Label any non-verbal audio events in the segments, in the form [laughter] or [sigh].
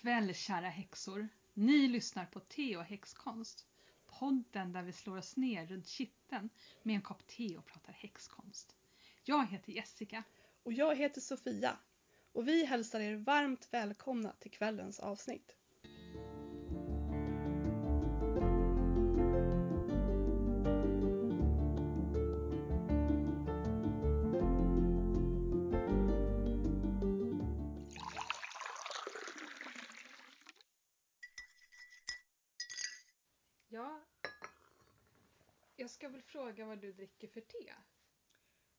kväll kära häxor. Ni lyssnar på Te och häxkonst. Podden där vi slår oss ner runt kitteln med en kopp te och pratar häxkonst. Jag heter Jessica. Och jag heter Sofia. Och vi hälsar er varmt välkomna till kvällens avsnitt. Ska väl fråga vad du dricker för te?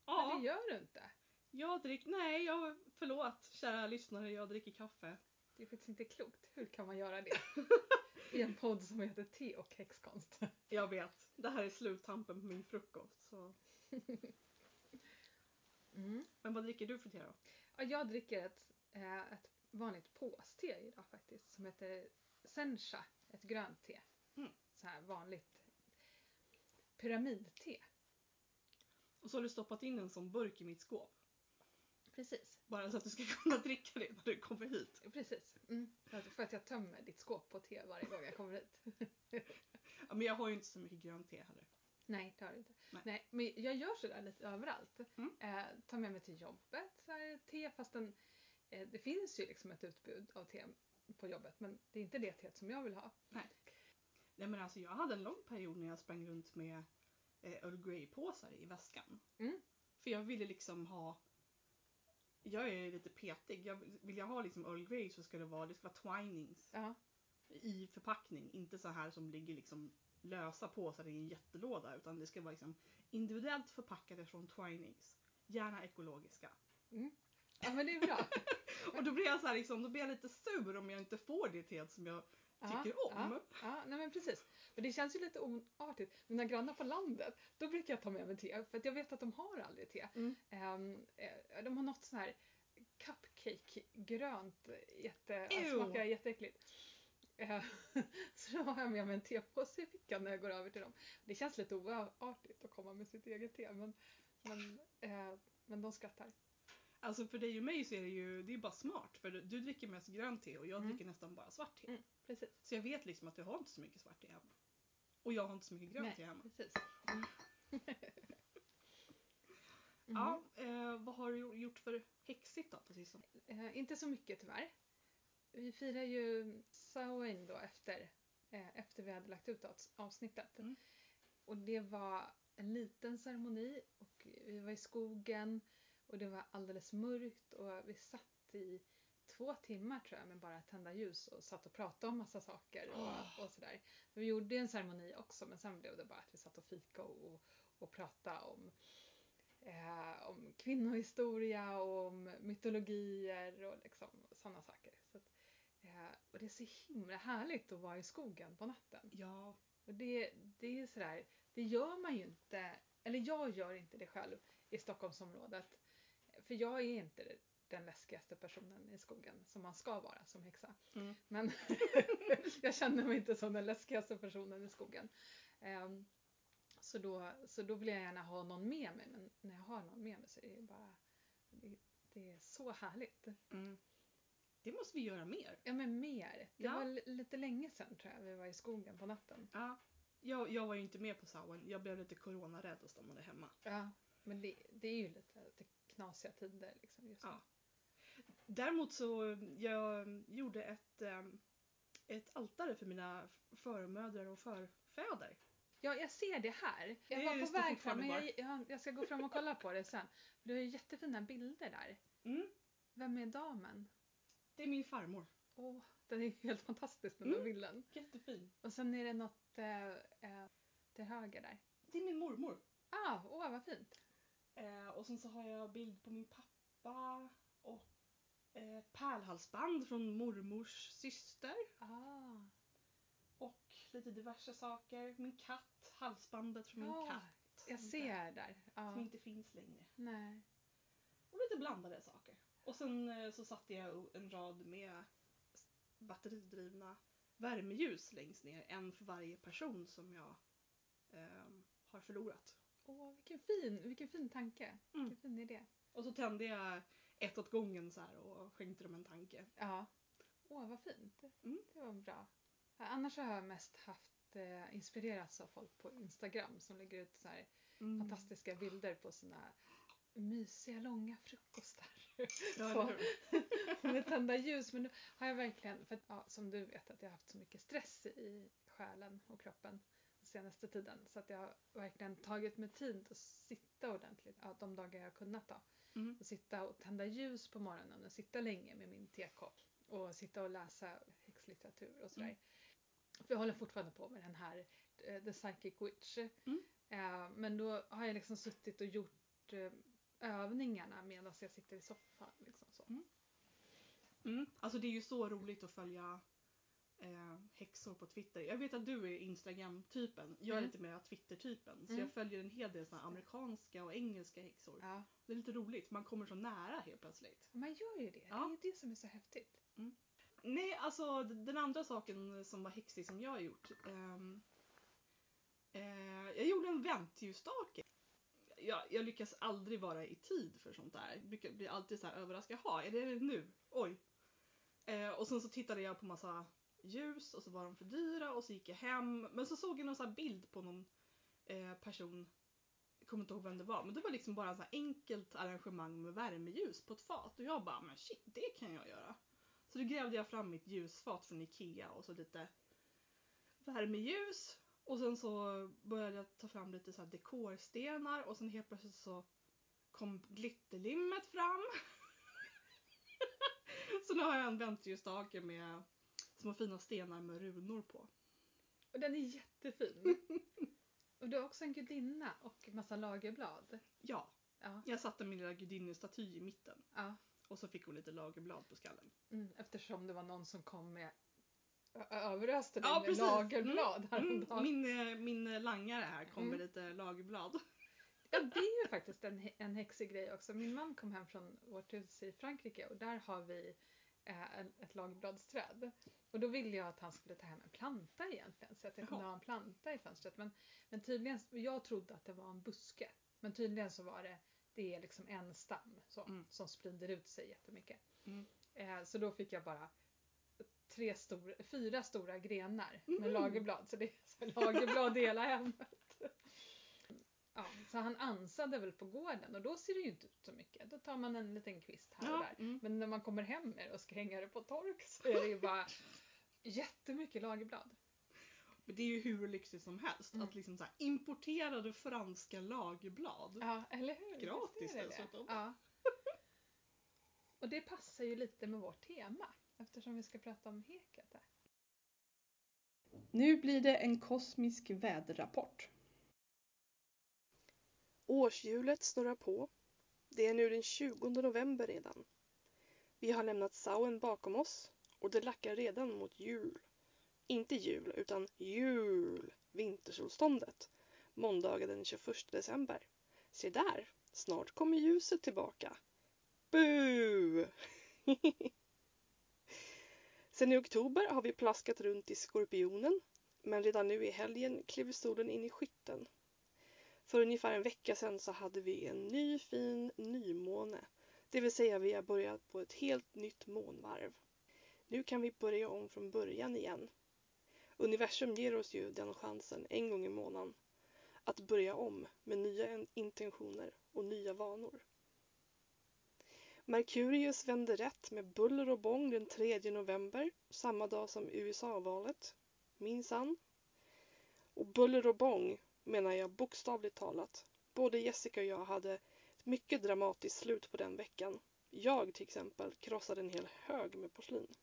Men Ja, det gör du inte. jag dricker... Nej, jag, förlåt kära lyssnare, jag dricker kaffe. Det är faktiskt inte klokt. Hur kan man göra det? [laughs] I en podd som heter Te och häxkonst. Jag vet, det här är sluttampen på min frukost. Så. [laughs] Mm. Men vad dricker du för te då? Ja, jag dricker ett, eh, ett vanligt påste idag faktiskt som heter Sencha, ett grönt te. Mm. Så här vanligt pyramidte. Och så har du stoppat in en sån burk i mitt skåp. Precis. Bara så att du ska kunna [laughs] dricka det när du kommer hit. Precis. Mm. För, att, jag tömmer ditt skåp på te varje gång jag kommer hit. [laughs] Ja, men jag har ju inte så mycket grönt te heller. Nej, det har du inte. Nej. Nej. men jag gör sådär lite överallt. Mm. Eh, tar med mig till jobbet, så här, te, fastän eh, det finns ju liksom ett utbud av te på jobbet, men det är inte det teet som jag vill ha. Nej. Nej men alltså jag hade en lång period när jag sprang runt med eh, Earl Grey-påsar i väskan. Mm. För jag ville liksom ha... Jag är lite petig. Jag, vill jag ha liksom Earl Grey så ska det vara, det ska vara twinings Ja, i förpackning. Inte så här som ligger liksom lösa påsar i en jättelåda. Utan det ska vara liksom individuellt förpackade från twinings. Gärna ekologiska. mm. ja men det är bra. [laughs] Och då blir jag så här liksom, då blir jag lite sur om jag inte får det teet som jag tycker ja, om. Ja, ja, nej men precis. Men det känns ju lite oartigt. Mina grannar på landet, då brukar jag ta med mig te. För att jag vet att de har aldrig te. Mm. Ehm, eh, de har något sån här cupcake-grönt. Jätte, Ew. smakar jätteäckligt. Eh, [laughs] Så då har jag med mig en tepåse i fickan när jag går över till dem. Det känns lite oartigt att komma med sitt eget te. Men, men, eh, men de skrattar. Alltså för dig och mig så är det ju det är bara smart. För du, dricker mest grönt te och jag Mm. dricker nästan bara svart te. Mm, precis. Så jag vet liksom att du har inte så mycket svart te hemma. Och jag har inte så mycket grönt te hemma. precis. [laughs] Ja, eh, vad har du gjort för häxigt då på sistone? Eh, inte så mycket tyvärr. Vi firar ju Samhain då efter, eh, efter vi hade lagt ut avs- avsnittet. Mm. Och det var en liten ceremoni och vi var i skogen och det var alldeles mörkt och vi satt i två timmar tror jag med bara tända ljus och satt och pratade om massa saker och, och sådär. Vi gjorde en ceremoni också men sen blev det bara att vi satt och fika och, och, och pratade om eh, om kvinnohistoria och om mytologier och liksom sådana saker. Så att, eh, och det är så himla härligt att vara i skogen på natten. Ja, Och det, det är sådär, det gör man ju inte, eller jag gör inte det själv i Stockholmsområdet. För jag är inte den läskigaste personen i skogen som man ska vara som häxa. Mm. Men [laughs] jag känner mig inte som den läskigaste personen i skogen. Ehm, så, då, så då vill jag gärna ha någon med mig, men när jag har någon med mig så är det bara det, det är så härligt. mm. det måste vi göra mer. Ja men mer. Det Ja. var li- lite länge sedan tror jag vi var i skogen på natten. Ja. Jag, jag var ju inte med på Samhain. Jag blev lite coronarädd och stannade hemma. Ja, men det, det är ju lite, lite knasiga tider liksom just. Ja. Däremot så jag gjorde ett, em, ett altare för mina förmödrar och förfäder. Ja, jag ser det här. Jag Det var på väg fram, men jag, jag, jag ska gå fram och kolla på det sen. Du har ju jättefina bilder där. Mm. Vem är damen? Det är min farmor. Åh, den är helt fantastisk den Mm. bilden. Jättefin. Och sen är det något eh, eh, till höger där. Det är min mormor. Ah, åh vad fint. Eh, och sen så har jag bild på min pappa och eh, ett pärlhalsband från mormors syster. Ah, Och lite diverse saker. Min katt, halsbandet från min Ja, katt. jag ser där, där. Som inte finns längre. nej. Och lite blandade saker. Och sen eh, så satte jag en rad med batteridrivna värmeljus längst ner. En för varje person som jag ehm, har förlorat. Åh, vilken fin, vilken fin tanke. Mm. Vilken fin idé. Och så tände jag ett åt gången så här och skänkte dem en tanke. Ja. Åh, vad fint. Mm. Det var bra. Annars har jag mest haft eh, inspirerats av folk på Instagram som lägger ut så här Mm. fantastiska bilder på sina mysiga långa frukostar. Ja, [laughs] med tända ljus. Men nu har jag verkligen, för att, ja, som du vet, att jag har haft så mycket stress i själen och kroppen senaste tiden. Så att jag har verkligen tagit mig tid att sitta ordentligt, ja, de dagar jag har kunnat då. Mm. Och sitta och tända ljus på morgonen och sitta länge med min tekopp. Och sitta och läsa häxlitteratur och sådär. Mm. För jag håller fortfarande på med den här eh, The Psychic Witch. Mm. Eh, Men då har jag liksom suttit och gjort eh, övningarna medan jag sitter i soffan. Liksom så. Mm. Alltså det är ju så roligt att följa eh, häxor på Twitter. Jag vet att du är Instagram-typen. Jag är Mm. lite mer Twitter-typen. Så Mm. jag följer en hel del såna amerikanska och engelska häxor. Ja. Det är lite roligt, man kommer så nära helt plötsligt. Man gör ju det. Ja. Det är det som är så häftigt. Nej, alltså den andra saken som var häxig som jag har gjort. ehm, eh, jag gjorde en väntljusstake. Jag, jag lyckas aldrig vara i tid för sånt där. Jag brukar bli alltid så här överraskad. Jaha, är det nu? Oj. Eh, och sen så tittade jag på massa ljus och så var de för dyra och så gick jag hem. Men så såg jag någon så här bild på någon eh, person. Jag kommer inte ihåg vem det var. Men det var liksom bara ett så enkelt arrangemang med värmeljus på ett fat. Och jag bara, men shit, det kan jag göra. Så då grävde jag fram mitt ljusfat från Ikea och så lite värmeljus. Och sen så började jag ta fram lite så här dekorstenar och sen helt plötsligt så kom glitterlimmet fram. [laughs] så nu har jag en vänsterljusstake med små fina stenar med runor på. Och den är jättefin. [laughs] och du har också en gudinna och massa lagerblad. Ja, Ja. jag satte min lilla gudinnestaty i mitten ja. och så fick hon lite lagerblad på skallen. Mm, eftersom det var någon som kom med överöste dig Ja, med precis. lagerblad Mm, häromdagen. min, eh, min langare här kom Mm. med lite lagerblad. Ja, det är ju faktiskt en, en häxig grej också. Min man kom hem från vårt hus i Frankrike och där har vi eh, ett lagerbladsträd. Och då ville jag att han skulle ta hem en planta egentligen så att jag kunde Jaha. ha en planta i fönstret. Men, men tydligen, jag trodde att det var en buske. Men tydligen så var det, det är liksom en stam så, Mm. som sprider ut sig jättemycket. Mm. Eh, så då fick jag bara tre stor, fyra stora grenar med Mhm. lagerblad. Så det är så lagerblad i hela hemmet. Ja, så han ansade väl på gården och då ser det ju inte ut så mycket. Då tar man en liten kvist här och Ja, där. mm. Men när man kommer hem med det och ska hänga det på tork så är det ju bara [laughs] jättemycket lagerblad. Men det är ju hur lyxigt som helst. Mm. Att liksom så här, importerade franska lagerblad. Ja, eller hur? Gratis dessutom. Ja. [laughs] Och det passar ju lite med vårt tema eftersom vi ska prata om Heket här. Nu blir det en kosmisk väderrapport. Årshjulet snurrar på. Det är nu den 20 november redan. Vi har lämnat Sauen bakom oss och det lackar redan mot jul. Inte jul, utan jul, vintersolståndet, måndagen den 21 december. Se där, snart kommer ljuset tillbaka. Bu! [laughs] Sen i oktober har vi plaskat runt i Skorpionen, men redan nu i helgen kliver solen in i skytten. För ungefär en vecka sedan så hade vi en ny fin nymåne. Det vill säga vi har börjat på ett helt nytt månvarv. Nu kan vi börja om från början igen. Universum ger oss ju den chansen en gång i månaden. Att börja om med nya intentioner och nya vanor. Merkurius vände rätt med buller och bång den 3 november, samma dag som USA-valet. Minsann. Och buller och bång menar jag bokstavligt talat. Både Jessica och jag hade ett mycket dramatiskt slut på den veckan. Jag till exempel krossade en hel hög med porslin.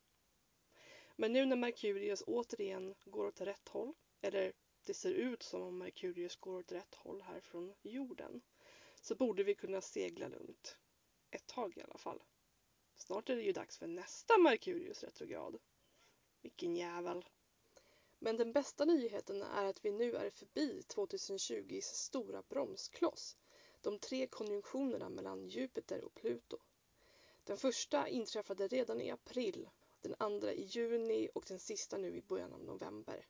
Men nu när Merkurius återigen går åt rätt håll, eller det ser ut som om Merkurius går åt rätt håll här från jorden, så borde vi kunna segla lugnt. Ett tag i alla fall. Snart är det ju dags för nästa Merkurius retrograd. Vilken jävel. Men den bästa nyheten är att vi nu är förbi 2020s stora bromskloss. De tre konjunktionerna mellan Jupiter och Pluto. Den första inträffade redan i april, den andra i juni och den sista nu i början av november.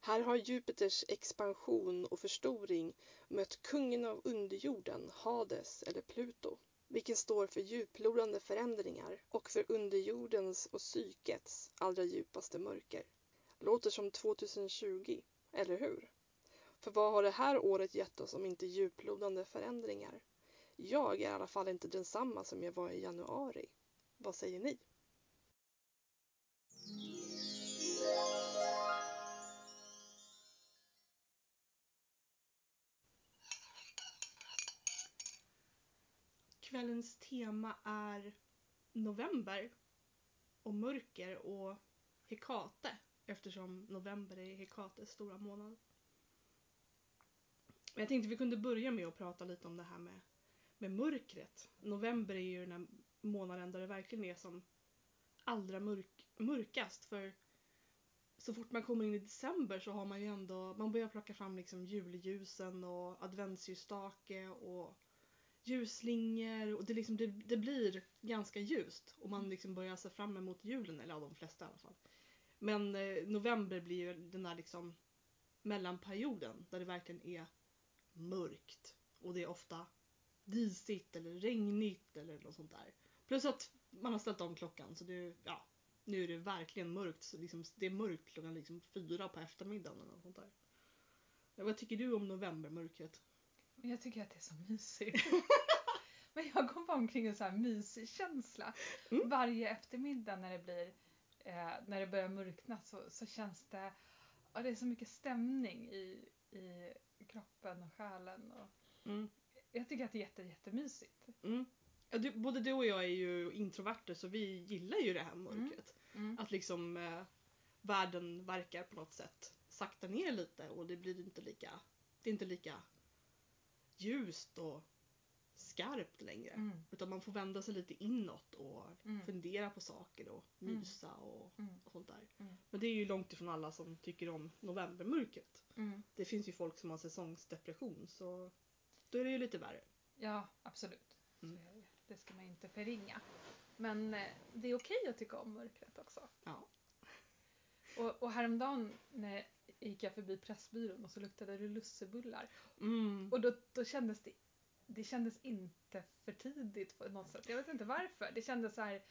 Här har Jupiters expansion och förstoring mött kungen av underjorden, Hades eller Pluto. vilken står för djuplodande förändringar och för underjordens och psykets allra djupaste mörker. Låter som 2020, eller hur? För vad har det här året gett oss om inte djuplodande förändringar? Jag är i alla fall inte densamma som jag var i januari. Vad säger ni? Kvällens tema är november och mörker och Hekate eftersom november är Hekates stora månad. Jag tänkte vi kunde börja med att prata lite om det här med, med mörkret. November är ju den här månaden där det verkligen är som allra mörk, mörkast för så fort man kommer in i december så har man ju ändå, man börjar plocka fram liksom julljusen och adventsljusstake och ljusslingor och det, liksom, det, det blir ganska ljust och man liksom börjar se fram emot julen, eller ja, de flesta i alla fall. Men eh, november blir ju den där liksom mellanperioden där det verkligen är mörkt och det är ofta disigt eller regnigt eller något sånt där. Plus att man har ställt om klockan så det, ja, nu är det verkligen mörkt. Så liksom, det är mörkt klockan liksom fyra på eftermiddagen eller något sånt där. Ja, vad tycker du om novembermörkret? Jag tycker att det är så mysigt. [laughs] Men jag går bara omkring en så här mysig känsla. Mm. Varje eftermiddag när det blir eh, när det börjar mörkna så, så känns det, ja, det är så mycket stämning i, i kroppen och själen. Och Mm. jag tycker att det är jätte, jättemysigt. Mm. Ja, du, både du och jag är ju introverter så vi gillar ju det här mörkret. Mm. Att liksom eh, världen verkar på något sätt sakta ner lite och det blir inte lika, det är inte lika ljust och skarpt längre. Mm. Utan man får vända sig lite inåt och Mm. fundera på saker och Mm. mysa och, Mm. och sånt där. Mm. Men det är ju långt ifrån alla som tycker om novembermörkret. Det finns ju folk som har säsongsdepression så då är det ju lite värre. Ja, absolut. Det. det ska man inte förringa. Men eh, det är okej att tycka om mörkret också. Ja. Och, och häromdagen när gick jag förbi Pressbyrån och så luktade det lussebullar. Mm. Och då, då kändes det, det kändes inte för tidigt på något sätt. Jag vet inte varför. Det kändes så här,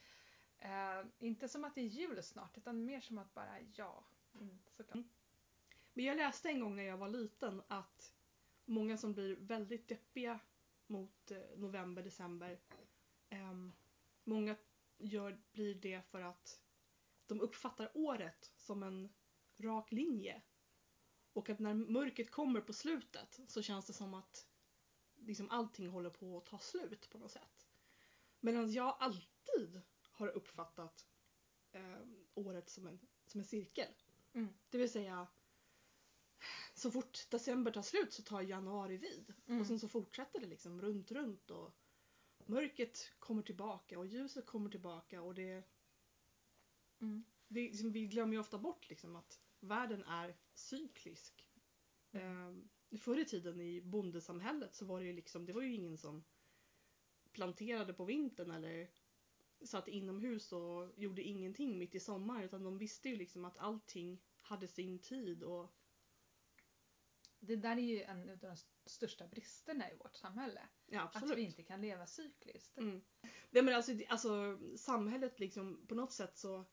eh, inte som att det är jul snart utan mer som att bara ja, mm, såklart. Mm. Men jag läste en gång när jag var liten att många som blir väldigt deppiga mot eh, november, december. ehm, många gör, blir det för att de uppfattar året som en rak linje. Och att när mörkret kommer på slutet så känns det som att liksom allting håller på att ta slut på något sätt. Medan jag alltid har uppfattat ehm, året som en, som en cirkel. Mm. Det vill säga så fort december tar slut så tar januari vid. Mm. Och sen så fortsätter det liksom runt, runt och mörkret kommer tillbaka och ljuset kommer tillbaka och det, Mm. det liksom, vi glömmer ju ofta bort liksom att världen är cyklisk. Um, förr i tiden i bondesamhället så var det ju liksom, det var ju ingen som planterade på vintern eller satt inomhus och gjorde ingenting mitt i sommar utan de visste ju liksom att allting hade sin tid och Det där är ju en av de största bristerna i vårt samhälle. ja Att absolut. vi inte kan leva cykliskt. Mm. Nej men alltså, alltså samhället liksom på något sätt så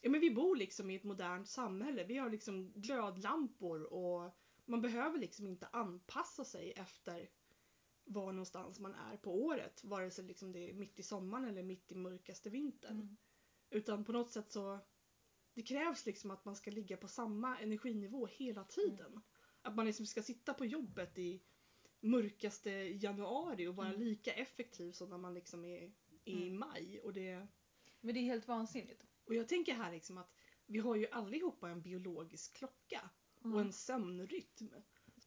Ja men vi bor liksom i ett modernt samhälle. Vi har liksom glödlampor och man behöver liksom inte anpassa sig efter var någonstans man är på året. Vare sig liksom det är mitt i sommaren eller mitt i mörkaste vintern. Mm. Utan på något sätt så det krävs liksom att man ska ligga på samma energinivå hela tiden. Att man liksom ska sitta på jobbet i mörkaste januari och vara Mm. lika effektiv som när man liksom är i Mm. maj. Och, det, Men det är helt vansinnigt. och jag tänker här liksom att vi har ju allihopa en biologisk klocka och en sömnrytm.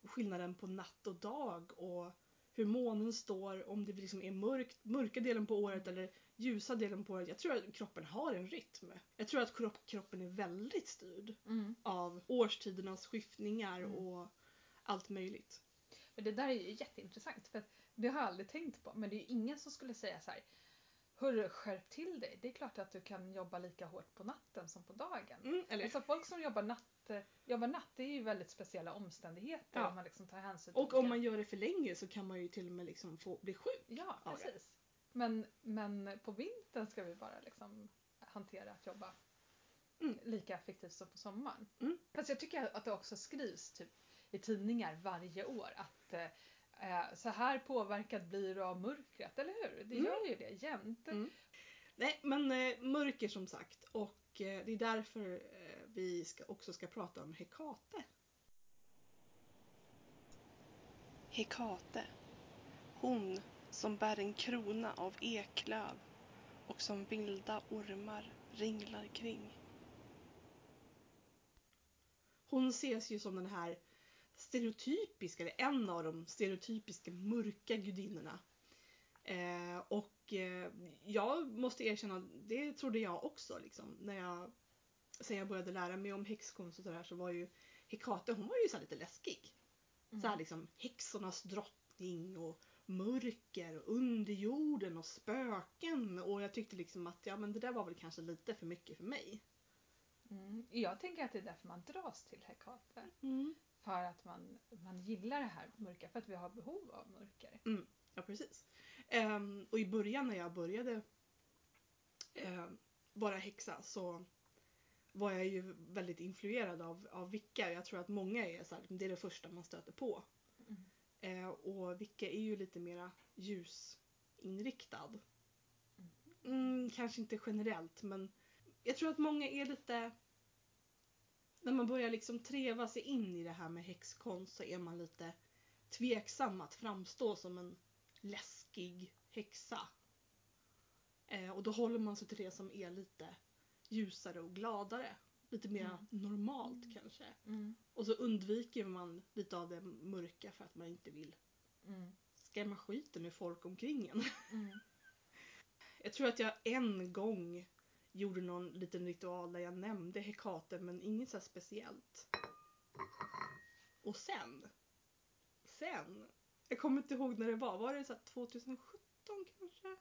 Skillnaden på natt och dag och hur månen står, om det liksom är mörkt, mörka delen på året eller ljusa delen på året. Jag tror att kroppen har en rytm. Jag tror att kropp, kroppen är väldigt styrd Mm. av årstidernas skiftningar Mm. och allt möjligt. Men det där är ju jätteintressant för det har jag aldrig tänkt på. Men det är ju ingen som skulle säga så här. Hörru, skärp till dig. Det är klart att du kan jobba lika hårt på natten som på dagen. Mm, eller Alltså folk som jobbar natt, eh, jobbar natt det är ju väldigt speciella omständigheter Ja. om man liksom tar hänsyn till Och om man gör det för länge så kan man ju till och med liksom få bli sjuk. Ja, det. precis. Men, men på vintern ska vi bara liksom hantera att jobba Mm. lika effektivt som på sommaren. Mm. Fast jag tycker att det också skrivs typ, i tidningar varje år att eh, eh, så här påverkad blir du av mörkret, eller hur? Det Mm. gör ju det jämt. Mm. Nej, men eh, mörker som sagt. Och eh, det är därför eh, vi ska, också ska prata om Hekate. Hekate. Hon som bär en krona av eklöv och som vilda ormar ringlar kring. Hon ses ju som den här stereotypiska, eller en av de stereotypiska mörka gudinnorna. Eh, och eh, jag måste erkänna, det trodde jag också liksom. När jag, sen jag började lära mig om häxkonst och sådär så var ju Hekate, hon var ju så här lite läskig. Mm. Så här liksom häxornas drottning och mörker och underjorden och spöken. Och jag tyckte liksom att ja men det där var väl kanske lite för mycket för mig. Mm. Jag tänker att det är därför man dras till Hekate. För att man, man gillar det här mörka, för att vi har behov av mörker. Ja, precis. Ehm, och i början när jag började ehm, vara häxa så var jag ju väldigt influerad av, av Vicka. Jag tror att många är så här, det är det första man stöter på. Mm. Eh, och Vicka är ju lite mera ljusinriktad. Mm, kanske inte generellt men jag tror att många är lite när man börjar liksom treva sig in i det här med häxkonst så är man lite tveksam att framstå som en läskig häxa. Eh, och då håller man sig till det som är lite ljusare och gladare. Lite mer Mm. normalt kanske. Mm. Och så undviker man lite av det mörka för att man inte vill Mm. skrämma skiten ur folk omkring en. Mm. [laughs] Jag tror att jag en gång gjorde någon liten ritual där jag nämnde Hekate men inget så speciellt. Och sen, sen, jag kommer inte ihåg när det var, var det så här 2017 kanske?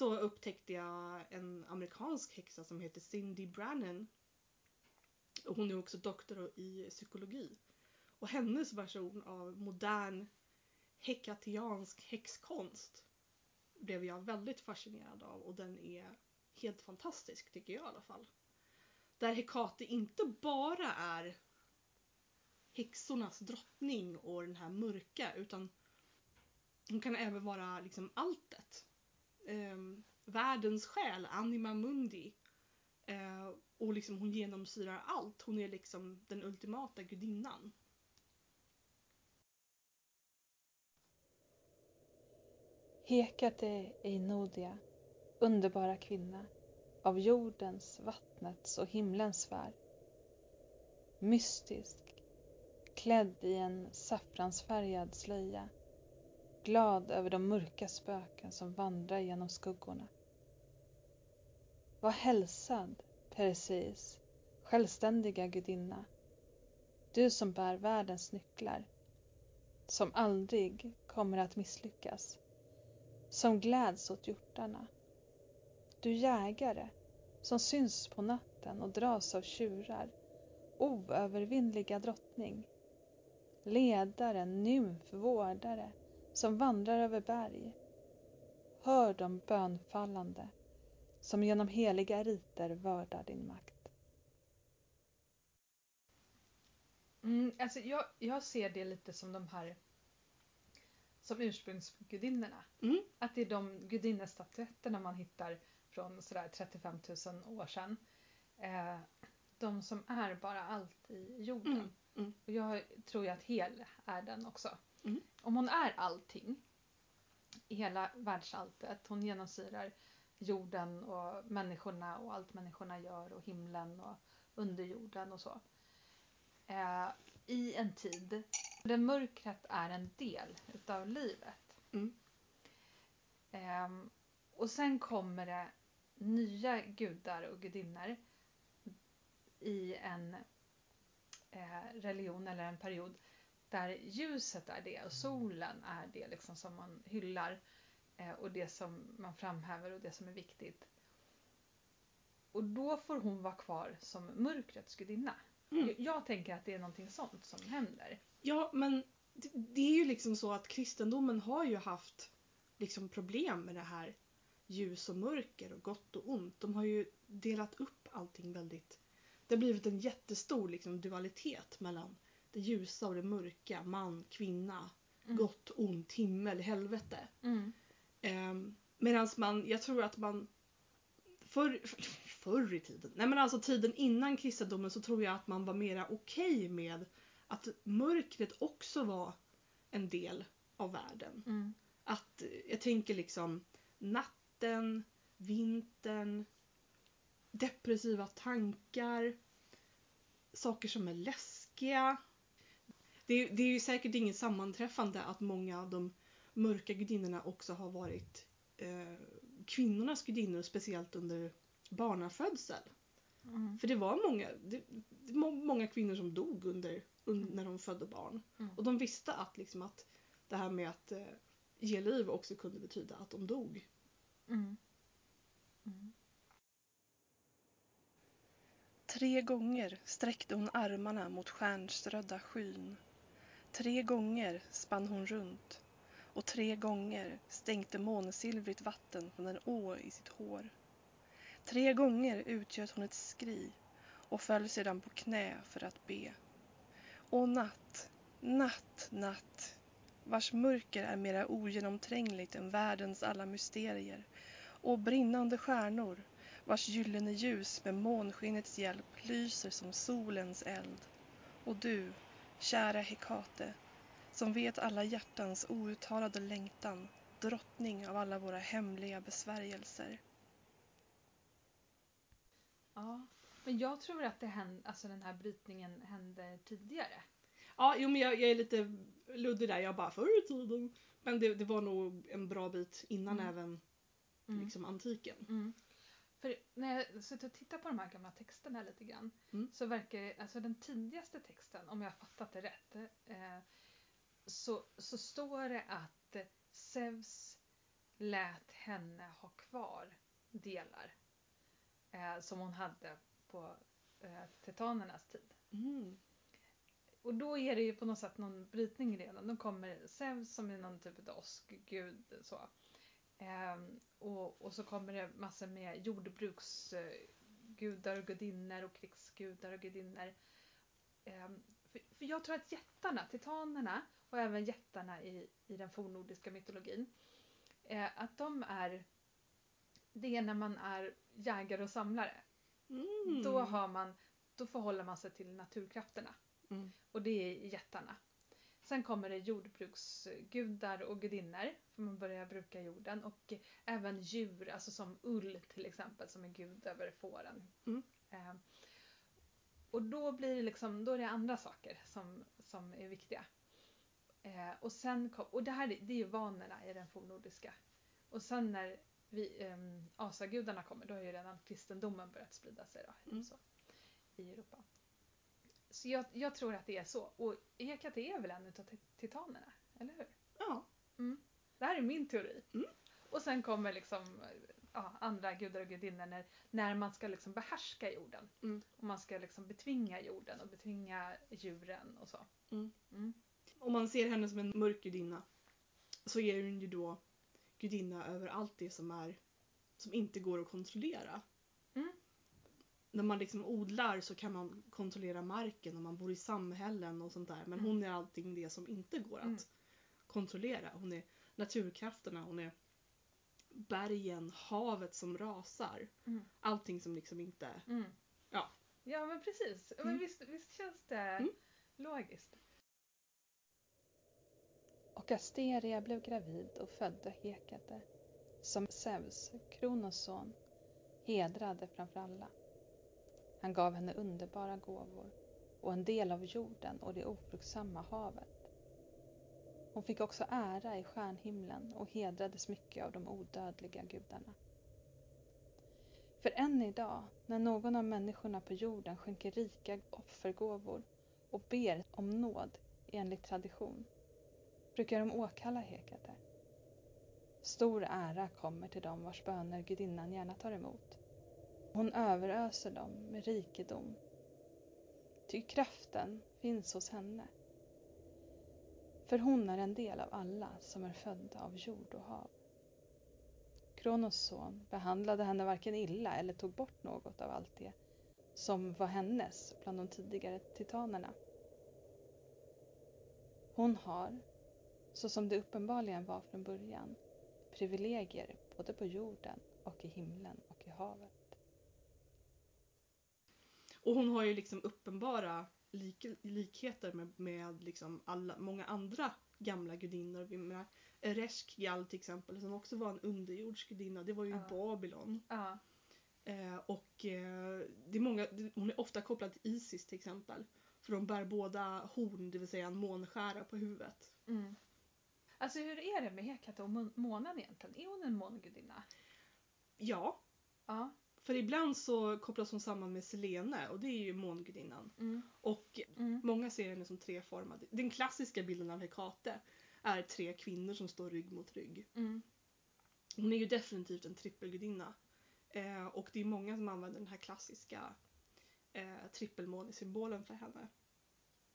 Så upptäckte jag en amerikansk häxa som heter Cindy Brannan. Och hon är också doktor i psykologi. Och hennes version av modern hekatiansk häxkonst blev jag väldigt fascinerad av och den är helt fantastisk tycker jag i alla fall. Där Hekate inte bara är häxornas drottning och den här mörka utan hon kan även vara liksom alltet eh, världens själ, anima mundi. Eh, och liksom hon genomsyrar allt. Hon är liksom den ultimata gudinnan. Hekate Einodia, underbara kvinna, av jordens, vattnets och himlens sfär. Mystisk, klädd i en saffransfärgad slöja, glad över de mörka spöken som vandrar genom skuggorna. Var hälsad, Perseus, självständiga gudinna, du som bär världens nycklar, som aldrig kommer att misslyckas som gläds åt hjortarna. Du jägare som syns på natten och dras av tjurar, oövervinnliga drottning. Ledare, nymf, vårdare som vandrar över berg. Hör de bönfallande som genom heliga riter vördar din makt. Mm, alltså jag, jag ser det lite som de här som ursprungsgudinnorna. Mm. Att det är de gudinnestatyeetterna man hittar från sådär 35 000 år sedan. Eh, de som är bara allt i jorden. Mm, mm. Och jag tror ju att hel är den också. Mm. Om hon är allting, hela världsalltet, hon genomsyrar jorden och människorna och allt människorna gör och himlen och underjorden och så. Eh, I en tid där mörkret är en del utav livet. Mm. Ehm, och sen kommer det nya gudar och gudinnor i en eh, religion eller en period där ljuset är det och solen är det liksom som man hyllar. eh, och det som man framhäver och det som är viktigt. Och då får hon vara kvar som mörkrets gudinna. Mm. Jag, jag tänker att det är någonting sånt som händer. Ja, men det, det är ju liksom så att kristendomen har ju haft liksom problem med det här ljus och mörker och gott och ont. De har ju delat upp allting väldigt... Det har blivit en jättestor liksom, dualitet mellan det ljusa och det mörka, man, kvinna, Mm. gott, ont, himmel, helvete. Mm. Um, Medan man, jag tror att man förr, förr i tiden, nej men alltså tiden innan kristendomen så tror jag att man var mera okej med att mörkret också var en del av världen. Mm. Att jag tänker liksom natten, vintern, depressiva tankar, saker som är läskiga. Det, är- det är ju säkert inget sammanträffande att många av de mörka gudinnorna också har varit eh, kvinnornas gudinnor, speciellt under barnafödsel. Mm. För det var många, det, många kvinnor som dog under, un- när de födde barn. Mm. Och de visste att, liksom, att det här med att eh, ge liv också kunde betyda att de dog. Mm. Mm. Tre gånger sträckte hon armarna mot stjärnströdda skyn. Tre gånger spann hon runt och tre gånger stänkte månsilvrigt vatten från en å i sitt hår. Tre gånger utgöt hon ett skri och föll sedan på knä för att be. Och natt, natt, natt, vars mörker är mera ogenomträngligt än världens alla mysterier, och brinnande stjärnor, vars gyllene ljus med månskinnets hjälp lyser som solens eld. Och du, kära Hekate, som vet alla hjärtans outtalade längtan, drottning av alla våra hemliga besvärjelser. Ja. Men jag tror att det hände, alltså den här brytningen hände tidigare. Ja, jo men jag, jag är lite luddig där. Jag bara förr i tiden. Men det, det var nog en bra bit innan Mm. även Mm. liksom, antiken. Mm. För när jag sitter och tittar på de här gamla texterna lite grann Mm. så verkar alltså den tidigaste texten, om jag har fattat det rätt, eh, så, så står det att Zeus lät henne ha kvar delar eh, som hon hade på eh, titanernas tid. Mm. Och då är det ju på något sätt någon brytning redan. Då kommer Zeus som är någon typ av åskgud. Så. Ehm, och, och så kommer det massor med jordbruksgudar och gudinnor och krigsgudar och gudinnor. Ehm, för, för jag tror att jättarna, titanerna och även jättarna i, i den fornnordiska mytologin, eh, att de är det är när man är jägare och samlare. Mm. Då, har man, då förhåller man sig till naturkrafterna. Mm. Och det är jättarna. Sen kommer det jordbruksgudar och gudinnor, för man börjar bruka jorden. Och även djur, alltså som ull till exempel, som är gud över fåren. Mm. Eh, och då blir det liksom, då är det andra saker som, som är viktiga. Eh, och, sen kom, och det här det är ju vanorna i den fornnordiska. Och sen när vi, eh, asagudarna kommer, då har ju redan kristendomen börjat sprida sig då, Mm. så, i Europa. Så jag, jag tror att det är så. Och Hekate är väl en ti- titanerna, eller hur? Ja. Det här är min teori. Mm. Och sen kommer liksom ja, andra gudar och gudinnor när, när man ska liksom behärska jorden. Mm. Och man ska liksom betvinga jorden och betvinga djuren och så. Mm. Mm. Om man ser henne som en mörk gudinna så är hon ju då gudinna över allt det som är som inte går att kontrollera. När man liksom odlar så kan man kontrollera marken och man bor i samhällen och sånt där. Men Mm. hon är allting det som inte går att Mm. kontrollera. Hon är naturkrafterna, hon är bergen, havet som rasar. Mm. Allting som liksom inte... Mm. Ja. Ja men precis. Men Mm. visst, visst känns det Mm. logiskt. Och Asteria blev gravid och födde Hekate som Zeus, Kronos son, hedrade framför alla. Han gav henne underbara gåvor och en del av jorden och det ofruktsamma havet. Hon fick också ära i stjärnhimlen och hedrades mycket av de odödliga gudarna. För än idag, när någon av människorna på jorden skänker rika offergåvor och ber om nåd enligt tradition, brukar de åkalla Hekate. Stor ära kommer till dem vars böner gudinnan gärna tar emot. Hon överöser dem med rikedom. Ty kraften finns hos henne. För hon är en del av alla som är födda av jord och hav. Kronos son behandlade henne varken illa eller tog bort något av allt det som var hennes bland de tidigare titanerna. Hon har, så som det uppenbarligen var från början, privilegier både på jorden och i himlen och i havet. Och hon har ju liksom uppenbara lik, likheter med, med liksom alla, många andra gamla gudinnor. Vi menar, Ereshkigal till exempel som också var en underjordsgudinna. Det var ju Ja. Babylon. Ja. Eh, och eh, det är många, hon är ofta kopplad till Isis till exempel. För de bär båda horn, det vill säga en månskära på huvudet. Mm. Alltså hur är det med Hekate och må- månen egentligen? Är hon en mångudinna? Ja, Ja. För ibland så kopplas hon samman med Selene och det är ju mångudinnan. Mm. Och Mm. många ser henne som treformad. Den klassiska bilden av Hekate är tre kvinnor som står rygg mot rygg. Mm. Hon är ju definitivt en trippelgudinna. Eh, och det är många som använder den här klassiska eh, trippelmånesymbolen för henne.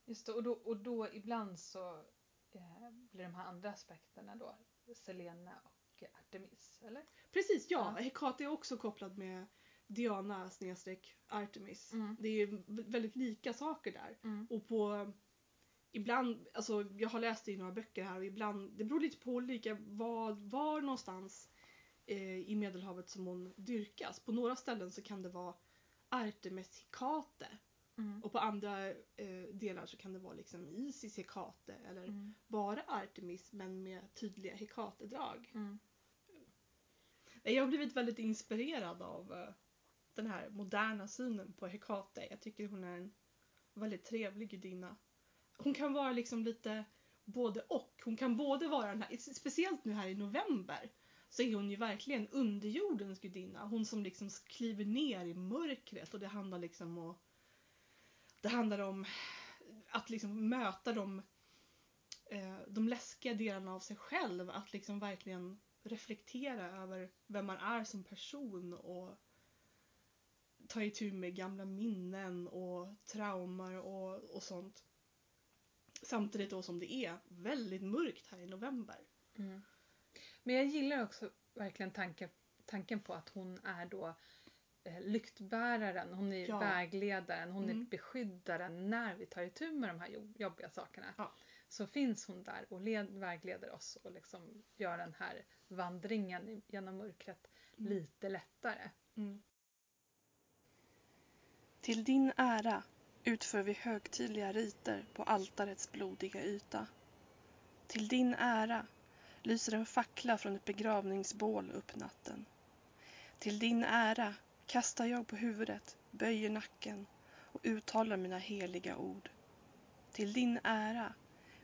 Just det, och då, och då ibland så eh, blir de här andra aspekterna då Selene och Artemis, eller? Precis, ja. Ja. Hekate är också kopplad med Diana snedstreck Artemis. Mm. Det är vä- väldigt lika saker där. Mm. Och på ibland, alltså jag har läst det i några böcker här och ibland, det beror lite på olika vad, var någonstans eh, i Medelhavet som hon dyrkas. På några ställen så kan det vara Artemis Hekate Mm. och på andra eh, delar så kan det vara liksom Isis Hekate eller Mm. bara Artemis men med tydliga Hekate-drag. Mm. Jag har blivit väldigt inspirerad av eh, den här moderna synen på Hekate. Jag tycker hon är en väldigt trevlig gudinna. Hon kan vara liksom lite både och. Hon kan både vara den här, speciellt nu här i november, så är hon ju verkligen underjordens gudinna. Hon som liksom kliver ner i mörkret och det handlar liksom om det handlar om att liksom möta de, eh, de läskiga delarna av sig själv. Att liksom verkligen reflektera över vem man är som person och ta itu med gamla minnen och traumor och, och sånt. Samtidigt då som det är väldigt mörkt här i november. Mm. Men jag gillar också verkligen tanken, tanken på att hon är då eh, lyktbäraren, hon är Ja. vägledaren, hon Mm. är beskyddaren när vi tar itu med de här jo- jobbiga sakerna. Ja. Så finns hon där och led, vägleder oss och liksom gör den här vandringen genom mörkret Mm. lite lättare. Mm. Till din ära utför vi högtidliga riter på altarets blodiga yta. Till din ära lyser en fackla från ett begravningsbål upp natten. Till din ära kastar jag på huvudet, böjer nacken och uttalar mina heliga ord. Till din ära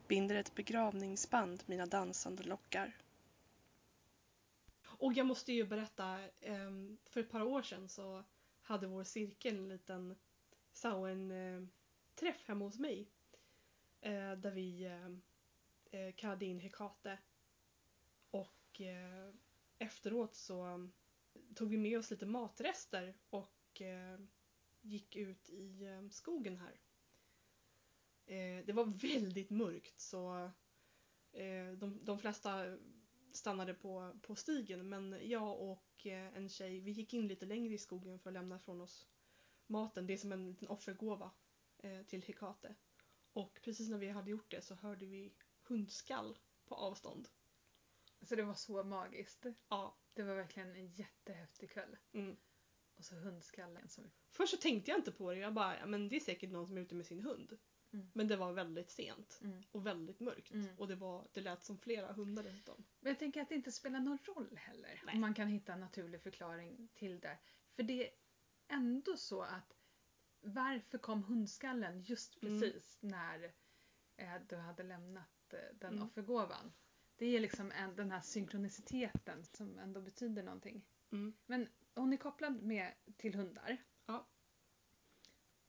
binder ett begravningsband mina dansande lockar. Och jag måste ju berätta, ehm, för ett par år sedan så hade vår cirkel en liten Sauen-träff hemma hos mig. Eh, där vi eh, eh, kallade in Hekate. Och efteråt så tog vi med oss lite matrester och gick ut i skogen här. Det var väldigt mörkt så de, de flesta stannade på, på stigen men jag och eh, en tjej vi gick in lite längre i skogen för att lämna från oss maten. Det är som en liten offergåva eh, till Hekate. Och precis när vi hade gjort det så hörde vi hundskall på avstånd. Så det var så magiskt. Ja. Det var verkligen en jättehäftig kväll. Mm. Och så hundskallen som... Först så tänkte jag inte på det. Jag bara, ja, men det är säkert någon som är ute med sin hund. Mm. Men det var väldigt sent Mm. och väldigt mörkt. Mm. Och det, var, det lät som flera hundar dessutom. Men jag tänker att det inte spelar någon roll heller. Nej. Om man kan hitta en naturlig förklaring till det. För det är ändå så att varför kom hundskallen just Mm. precis när eh, du hade lämnat eh, den Mm. offergåvan? Det är liksom en, den här synkroniciteten som ändå betyder någonting. Mm. Men hon är kopplad med till hundar. Ja.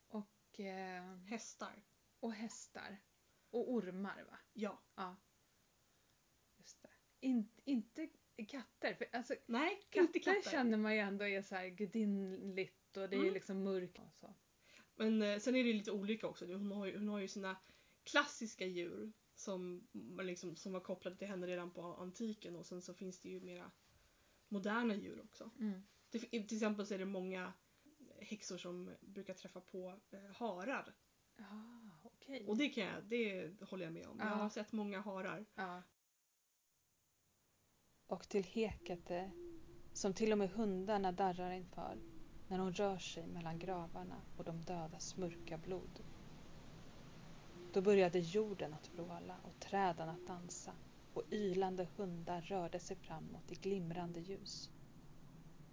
Och, eh, Hästar. Och hästar. Och ormar va? Ja. Ja. Just det. In, inte katter. För, alltså, Nej, katter, inte katter. känner man ju ändå är så här gudinnligt och det är Mm. liksom mörkt. Och så. Men eh, sen är det lite olika också. Hon har ju, hon har ju sina klassiska djur som, liksom, som var kopplade till henne redan på antiken och sen så finns det ju mera moderna djur också. Mm. Det, till exempel så är det många häxor som brukar träffa på eh, harar. Ja, okej. Och det, kan jag, det håller jag med om. Jag Ja. har sett många harar. Ja. Och till Hekate, som till och med hundarna darrar inför, när hon rör sig mellan gravarna och de dödas mörka blod. Då började jorden att vråla och träden att dansa och ylande hundar rörde sig framåt i glimrande ljus.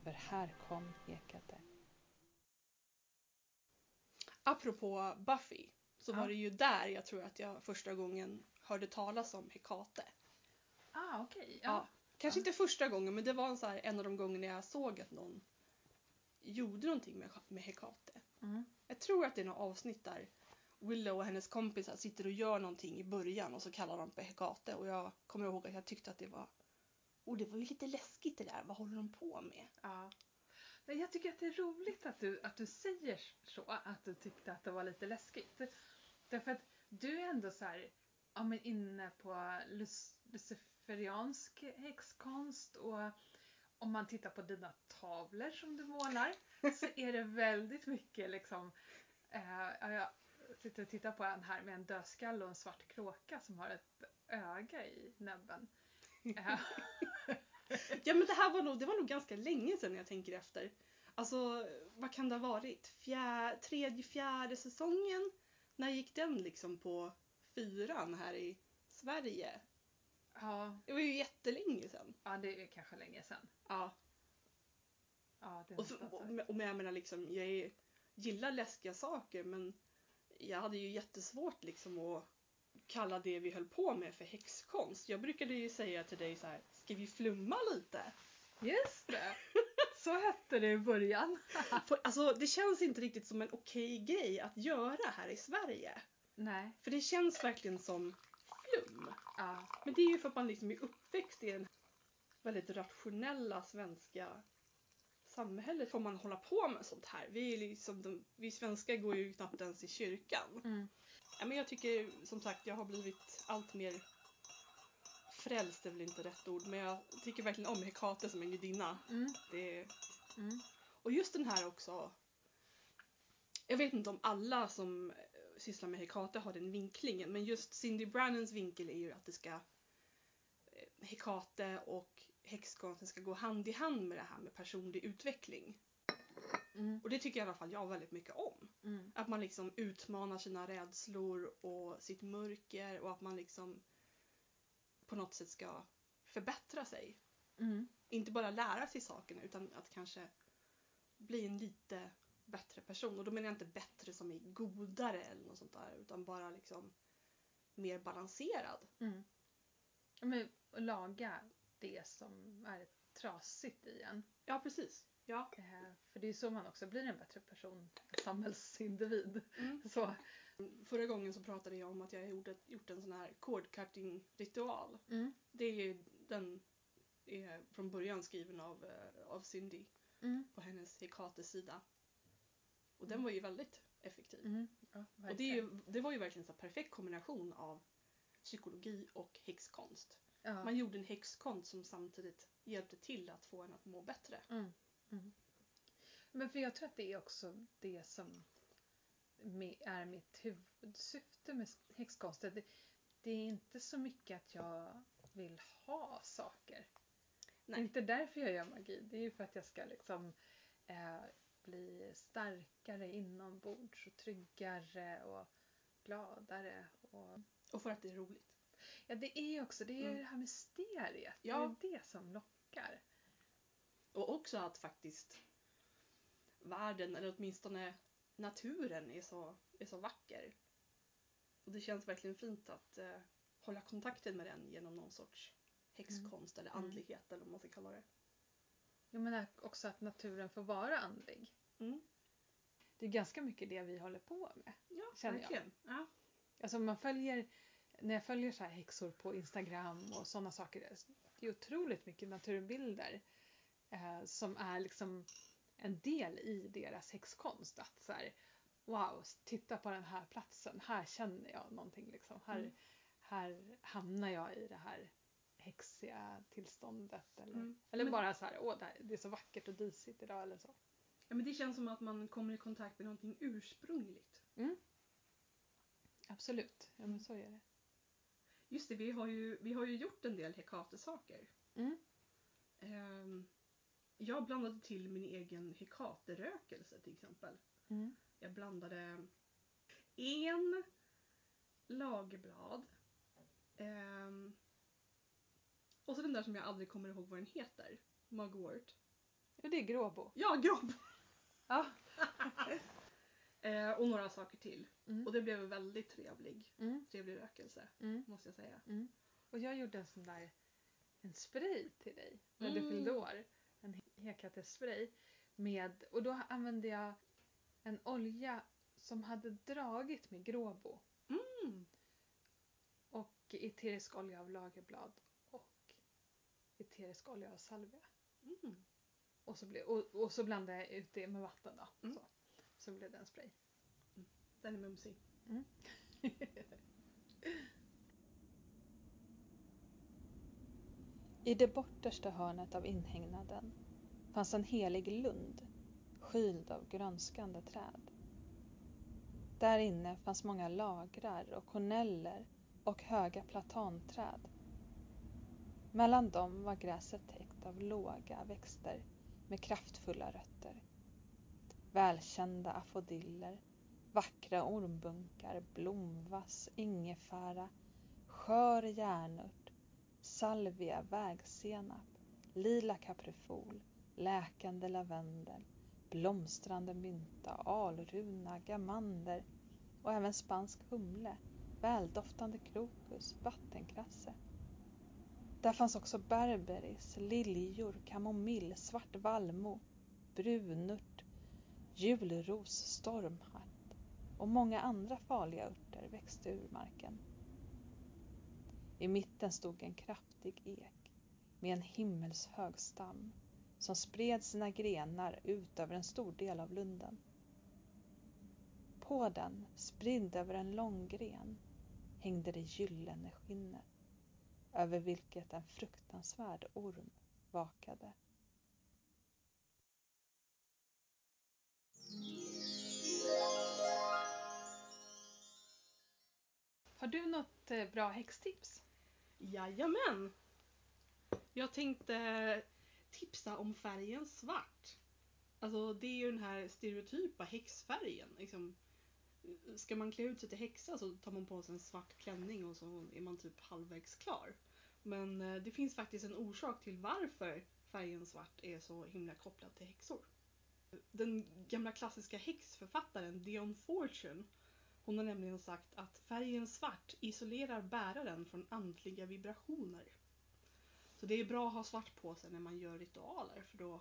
För här kom Hekate. Apropå Buffy så var det ju där jag tror att jag första gången hörde talas om Hekate. Ah, okej. Ja. Kanske inte första gången men det var en, så här, en av de gångerna jag såg att någon gjorde någonting med, med Hekate. Mm. Jag tror att det är något avsnitt där Willow och hennes kompisar sitter och gör någonting i början och så kallar de på Hekate och jag kommer ihåg att jag tyckte att det var Oh, det var ju lite läskigt det där. Vad håller de på med? Ja. Men jag tycker att det är roligt att du, att du säger så, att du tyckte att det var lite läskigt. Därför att du är ändå så här, ja, men inne på luciferiansk häxkonst och om man tittar på dina tavlor som du målar så [laughs] är det väldigt mycket liksom, eh, ja, jag sitter och tittar på en här med en dödskalle och en svart kråka som har ett öga i näbben. Eh, [laughs] Ja men det här var nog, det var nog ganska länge sedan jag tänker efter. Alltså vad kan det ha varit? Fjär, tredje, fjärde säsongen? När gick den liksom på fyran här i Sverige? ja, Det var ju jättelänge sedan. ja, det är kanske länge sedan. Ja. Ja, det Och, så, och, och jag menar liksom, jag är, gillar läskiga saker men jag hade ju jättesvårt liksom att kalla det vi höll på med för häxkonst. Jag brukade ju säga till dig så här, ska vi flumma lite? Just det! [laughs] Så hette det i början. [laughs] För, alltså det känns inte riktigt som en okej grej att göra här i Sverige. Nej. För det känns verkligen som flum. Ja. Men det är ju för att man liksom är uppväxt i den väldigt rationella svenska samhället. Får man hålla på med sånt här? Vi, är liksom de, vi svenskar går ju knappt ens i kyrkan. Mm. Ja, men jag tycker som sagt jag har blivit allt mer frälst är väl inte rätt ord men jag tycker verkligen om Hekate som en gudinna. Mm. Det är Mm. och just den här också. Jag vet inte om alla som eh, sysslar med Hekate har den vinklingen men just Cindy Brannons vinkel är ju att det ska eh, Hekate och häxkonsten ska gå hand i hand med det här med personlig utveckling. Mm. Och det tycker i alla fall jag väldigt mycket om. Mm. Att man liksom utmanar sina rädslor och sitt mörker och att man liksom på något sätt ska förbättra sig. Mm. Inte bara lära sig sakerna utan att kanske bli en lite bättre person. Och då menar jag inte bättre som är godare eller något sånt där utan bara liksom mer balanserad. Mm. Men laga det som är trasigt i en. Ja precis. Ja. Eh, För det är så man också blir en bättre person, en samhällsindivid. Mm. Så. Förra gången så pratade jag om att jag gjorde, gjort en sån här cord cutting ritual. Mm. Det är den är från början skriven av, eh, av Cindy Mm. på hennes Hekates sida. Och den Mm. var ju väldigt effektiv. Mm. Ja, Och det, är ju, det var ju verkligen en perfekt kombination av psykologi och häxkonst. ja. Man gjorde en häxkonst som samtidigt hjälpte till att få en att må bättre. Mm. Men för jag tror att det är också det som är mitt huvudsyfte med häxkonsten. Det, det är inte så mycket att jag vill ha saker. Det är Nej. inte därför jag gör magi. Det är ju för att jag ska liksom eh, bli starkare inombords och tryggare och gladare. Och... Och för att det är roligt. Ja, det är också det, är Mm. det här mysteriet. Ja. Det är det som lockar. Och också att faktiskt världen, eller åtminstone naturen, är så, är så vacker. Och det känns verkligen fint att eh, hålla kontakten med den genom någon sorts häxkonst eller Mm. andlighet eller vad man ska kalla det. Jag menar också att naturen får vara andlig. Mm. Det är ganska mycket det vi håller på med. Ja, Känner jag. verkligen. Ja. Alltså man följer när jag följer så här häxor på Instagram och sådana saker. Det är otroligt mycket naturbilder eh, som är liksom en del i deras häxkonst. Att så här, wow, titta på den här platsen, här känner jag någonting liksom. Här, Mm. här hamnar jag i det här häxiga tillståndet. Eller, Mm. eller Men- bara så här, åh det, är så vackert och disigt idag eller så. Ja, men det känns som att man kommer i kontakt med någonting ursprungligt. Absolut, ja men så är det. Just det, vi har ju, vi har ju gjort en del Hekate-saker. Mm. Jag blandade till min egen Hekate-rökelse till exempel. Mm. Jag blandade en lagerblad ehm, och så den där som jag aldrig kommer ihåg vad den heter. Mugwort. Ja, det är gråbo. Ja, grob! Ja. [laughs] Eh, och några saker till. Mm. Och det blev en väldigt trevlig, Mm. trevlig rökelse, Mm. måste jag säga. Mm. Och jag gjorde en sån där en spray till dig när du Mm. fyllde år. Hekattespray. Med, och då använde jag en olja som hade dragit med gråbo Mm. och eterisk olja av lagerblad och eterisk olja av salvia. Mm. Och så, blev, och, och så blandade jag ut det med vatten då. Mm. Så, så blev det en spray. Den är mumsig. [laughs] I det bortersta hörnet av inhägnaden fanns en helig lund, skyld av grönskande träd. Där inne fanns många lagrar och korneller och höga platanträd. Mellan dem var gräset täckt av låga växter med kraftfulla rötter. Välkända afodiller, vackra ormbunkar, blomvass, ingefära, skör järnört, salvia, vägsenap, lila kaprifol, läkande lavendel, blomstrande mynta, alruna, gamander och även spansk humle, väldoftande krokus, vattenkrasse. Där fanns också berberis, liljor, kamomill, svart vallmo, brunört, julros, stormhatt och många andra farliga örter växte ur marken. I mitten stod en kraftig ek med en himmelshög stam som spred sina grenar ut över en stor del av lunden. På den, spridd över en lång gren, hängde det gyllene skinnet över vilket en fruktansvärd orm vakade. Har du något eh, bra häxtips? Jajamän! Jag tänkte tipsa om färgen svart. Alltså det är ju den här stereotypa häxfärgen. Liksom, ska man klä ut sig till häxa så tar man på sig en svart klänning och så är man typ halvvägs klar. Men eh, det finns faktiskt en orsak till varför färgen svart är så himla kopplad till häxor. Den gamla klassiska häxförfattaren Dion Fortune hon har nämligen sagt att färgen svart isolerar bäraren från andliga vibrationer. Så det är bra att ha svart på sig när man gör ritualer för då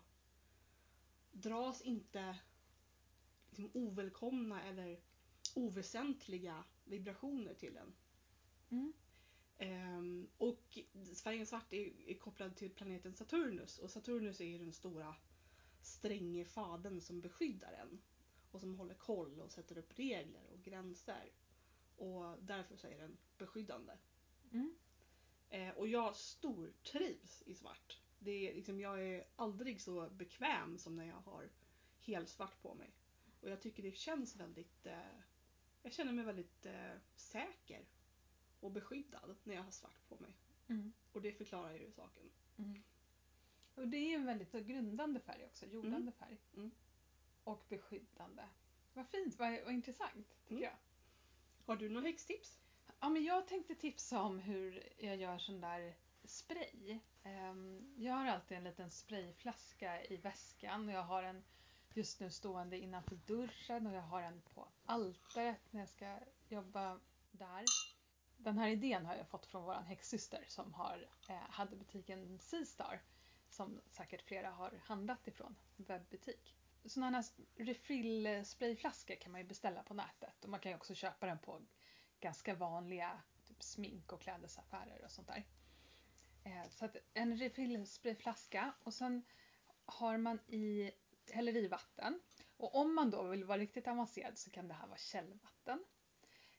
dras inte liksom ovälkomna eller oväsentliga vibrationer till en. Mm. Ehm, och färgen svart är, är kopplad till planeten Saturnus och Saturnus är den stora stränge fadern som beskyddar en och som håller koll och sätter upp regler och gränser. Och därför så är den beskyddande. Mm. Eh, och jag stortrivs i svart. Det är liksom, jag är aldrig så bekväm som när jag har helt svart på mig. Och jag tycker det känns väldigt... Eh, jag känner mig väldigt eh, säker och beskyddad när jag har svart på mig. Mm. Och det förklarar ju saken. Mm. Och det är en väldigt grundande färg också, jordande färg. Mm. Och beskyddande. Vad fint, vad, vad intressant tycker Mm. jag. Har du några häxtips? Ja, men jag tänkte tipsa om hur jag gör sån där spray. Ehm, jag har alltid en liten sprayflaska i väskan och jag har en just nu stående innanför duschen och jag har en på altaret när jag ska jobba där. Den här idén har jag fått från vår häxsyster som har, eh, hade butiken Seastar som säkert flera har handlat ifrån, webbutik. Sådana här refill sprayflaskor kan man ju beställa på nätet och man kan ju också köpa den på ganska vanliga typ smink och klädesaffärer och sånt där. Eh, så att en refillsprayflaska och sen har man i, häller i vatten. Och om man då vill vara riktigt avancerad så kan det här vara källvatten.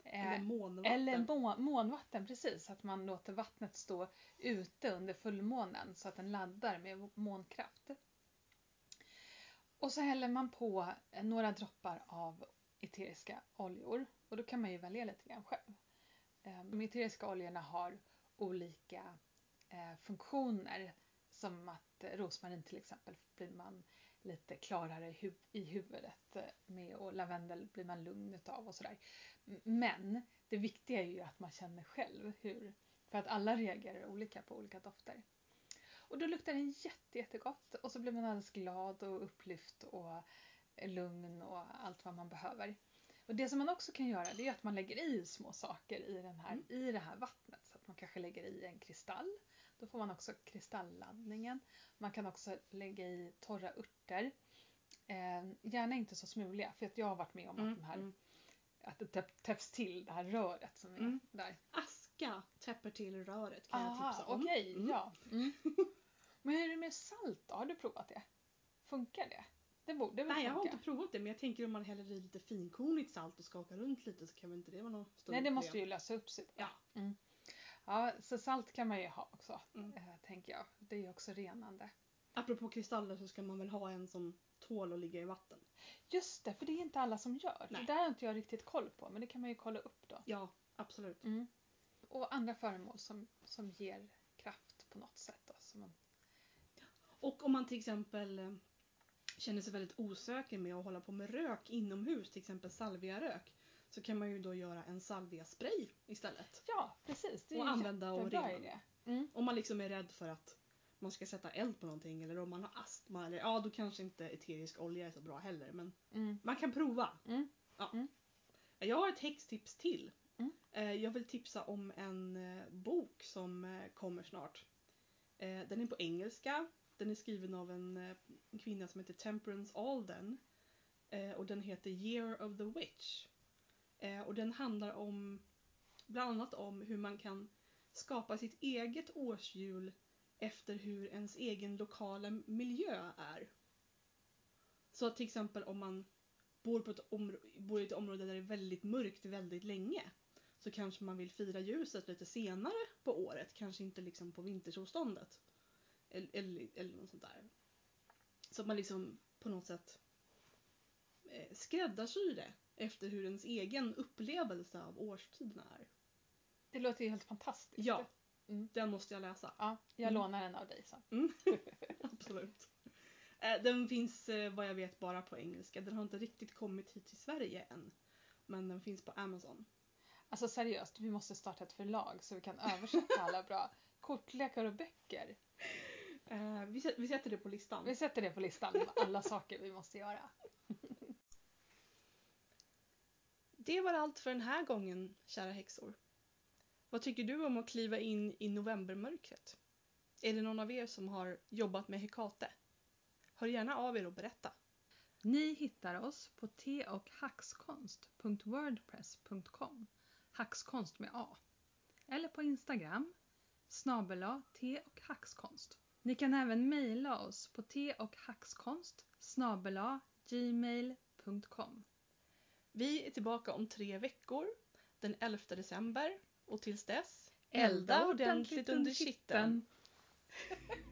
Eller Eh, månvatten. eller må- månvatten, precis. Att man låter vattnet stå ute under fullmånen så att den laddar med månkraft. Och så häller man på några droppar av eteriska oljor. Och då kan man ju välja lite grann själv. Eh, De eteriska oljorna har olika eh, funktioner. Som att eh, rosmarin till exempel blir man lite klarare i, huvudet med och lavendel blir man lugn utav och sådär. Men det viktiga är ju att man känner själv hur, för att alla reagerar olika på olika dofter. Och då luktar den jätte, jättegott och så blir man alldeles glad och upplyft och lugn och allt vad man behöver. Och det som man också kan göra det är att man lägger i små saker i, den här, Mm. i det här vattnet. Så att man kanske lägger i en kristall. Då får man också kristallladdningen. Man kan också lägga i torra örter. Eh, gärna inte så smuliga för att jag har varit med om att, Mm, de här, mm. att det täpp- täpps till det här röret som är Mm. där. Aska täpper till röret kan jag Aha, tipsa om. okej, Mm. ja. Mm. [laughs] Men hur är det med salt då? Har du provat det? Funkar det? Det borde väl Nej jag har funka? inte provat det men jag tänker om man häller i lite finkornigt salt och skakar runt lite så kan väl inte det vara något stort Nej, det måste problem. ju lösa upp sig. Ja. Mm. Ja, så salt kan man ju ha också, Mm. eh, tänker jag. Det är ju också renande. Apropå kristaller så ska man väl ha en som tål att ligga i vatten. Just det, för det är inte alla som gör. Nej. Det där har inte jag riktigt koll på, men det kan man ju kolla upp då. Ja, absolut. Mm. Och andra föremål som, som ger kraft på något sätt. Då, som man, Och om man till exempel eh, känner sig väldigt osäker med att hålla på med rök inomhus, till exempel salviarök, så kan man ju då göra en salviaspray istället. ja, precis. Det är Och använda och rena. idé. Mm. Om man liksom är rädd för att man ska sätta eld på någonting eller om man har astma eller ja då kanske inte eterisk olja är så bra heller men Mm. man kan prova. Mm. Ja. Mm. Jag har ett häxtips till. Mm. Eh, Jag vill tipsa om en eh, bok som eh, kommer snart. Den är på engelska. Den är skriven av en eh, en kvinna som heter Temperance Alden. Eh, Och den heter Year of the Witch. Eh, Och den handlar om bland annat om hur man kan skapa sitt eget årshjul efter hur ens egen lokala miljö är. Så till exempel om man bor, på ett bor i ett område där det är väldigt mörkt väldigt länge så kanske man vill fira ljuset lite senare på året, kanske inte liksom på vintersolståndet. Eller, eller, eller något sånt där. Så att man liksom på något sätt eh, skräddarsyr det efter hur ens egen upplevelse av årstiderna är. Det låter ju helt fantastiskt. Ja, Mm. den måste jag läsa. ja jag Mm. lånar den av dig sen. Mm. [laughs] Absolut. Eh, Den finns eh, vad jag vet bara på engelska. Den har inte riktigt kommit hit till Sverige än. Men den finns på Amazon. Alltså seriöst, vi måste starta ett förlag så vi kan översätta alla bra [laughs] kortlekar och böcker. Eh, Vi vi sätter det på listan. Vi sätter det på listan, [laughs] alla saker vi måste göra. [laughs] Det var allt för den här gången, kära häxor. Vad tycker du om att kliva in i novembermörkret? Är det någon av er som har jobbat med Hekate? Hör gärna av er och berätta. Ni hittar oss på teochhackskonst.wordpress.com Hackskonst med A. Eller på Instagram snabel-a te och hackskonst. Ni kan även mejla oss på snabel-a gmail.com. Vi är tillbaka om tre veckor, den 11 december. Och tills dess, Elda ordentligt under kitteln. [laughs]